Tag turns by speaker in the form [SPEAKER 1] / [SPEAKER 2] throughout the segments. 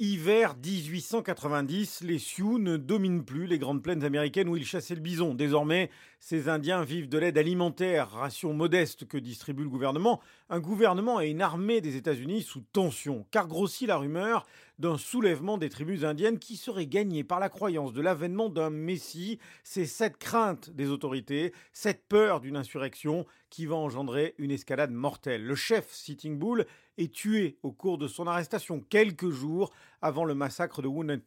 [SPEAKER 1] Hiver 1890, les Sioux ne dominent plus les grandes plaines américaines où ils chassaient le bison. Désormais, ces Indiens vivent de l'aide alimentaire, ration modeste que distribue le gouvernement. Un gouvernement et une armée des États-Unis sous tension, car grossit la rumeur d'un soulèvement des tribus indiennes qui serait gagné par la croyance de l'avènement d'un messie. C'est cette crainte des autorités, cette peur d'une insurrection qui va engendrer une escalade mortelle. Le chef Sitting Bull est tué au cours de son arrestation quelques jours avant le massacre de Wounded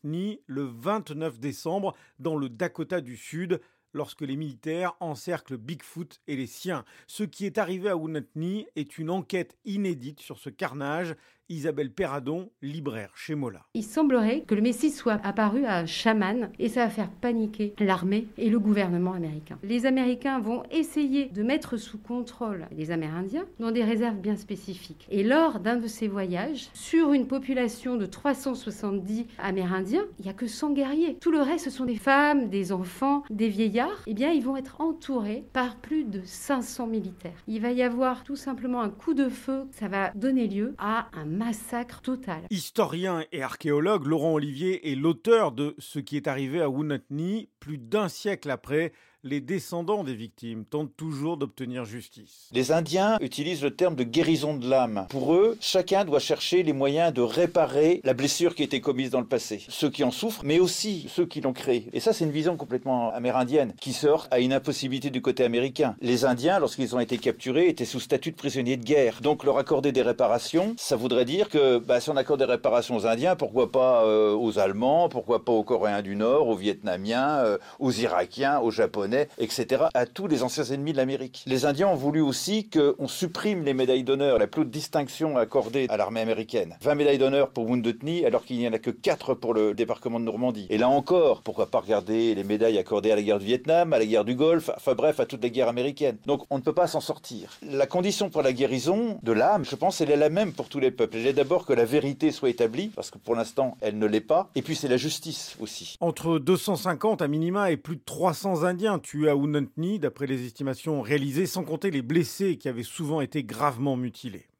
[SPEAKER 1] le 29 décembre dans le Dakota du Sud lorsque les militaires encerclent Bigfoot et les siens. Ce qui est arrivé à Wounded Knee est une enquête inédite sur ce carnage Isabelle Perradon, libraire chez Mola.
[SPEAKER 2] Il semblerait que le Messie soit apparu à Chaman et ça va faire paniquer l'armée et le gouvernement américain. Les Américains vont essayer de mettre sous contrôle les Amérindiens dans des réserves bien spécifiques. Et lors d'un de ces voyages, sur une population de 370 Amérindiens, il n'y a que 100 guerriers. Tout le reste, ce sont des femmes, des enfants, des vieillards. Eh bien, ils vont être entourés par plus de 500 militaires. Il va y avoir tout simplement un coup de feu. Ça va donner lieu à un massacre total.
[SPEAKER 1] Historien et archéologue, Laurent Olivier est l'auteur de Ce qui est arrivé à Woonatni plus d'un siècle après les descendants des victimes tentent toujours d'obtenir justice.
[SPEAKER 3] Les Indiens utilisent le terme de guérison de l'âme. Pour eux, chacun doit chercher les moyens de réparer la blessure qui a été commise dans le passé. Ceux qui en souffrent, mais aussi ceux qui l'ont créée. Et ça, c'est une vision complètement amérindienne qui sort à une impossibilité du côté américain. Les Indiens, lorsqu'ils ont été capturés, étaient sous statut de prisonniers de guerre. Donc leur accorder des réparations, ça voudrait dire que bah, si on accorde des réparations aux Indiens, pourquoi pas euh, aux Allemands, pourquoi pas aux Coréens du Nord, aux Vietnamiens, euh, aux Irakiens, aux Japonais etc., à tous les anciens ennemis de l'Amérique. Les Indiens ont voulu aussi qu'on supprime les médailles d'honneur, la plus haute distinction accordée à l'armée américaine. 20 médailles d'honneur pour Wounded Knee, alors qu'il n'y en a que 4 pour le débarquement de Normandie. Et là encore, pourquoi pas regarder les médailles accordées à la guerre du Vietnam, à la guerre du Golfe, enfin bref, à toutes les guerres américaines. Donc on ne peut pas s'en sortir. La condition pour la guérison de l'âme, je pense, elle est la même pour tous les peuples. Elle est d'abord que la vérité soit établie, parce que pour l'instant, elle ne l'est pas. Et puis c'est la justice aussi.
[SPEAKER 1] Entre 250 à minima et plus de 300 Indiens tués à Wounded d'après les estimations réalisées, sans compter les blessés qui avaient souvent été gravement mutilés.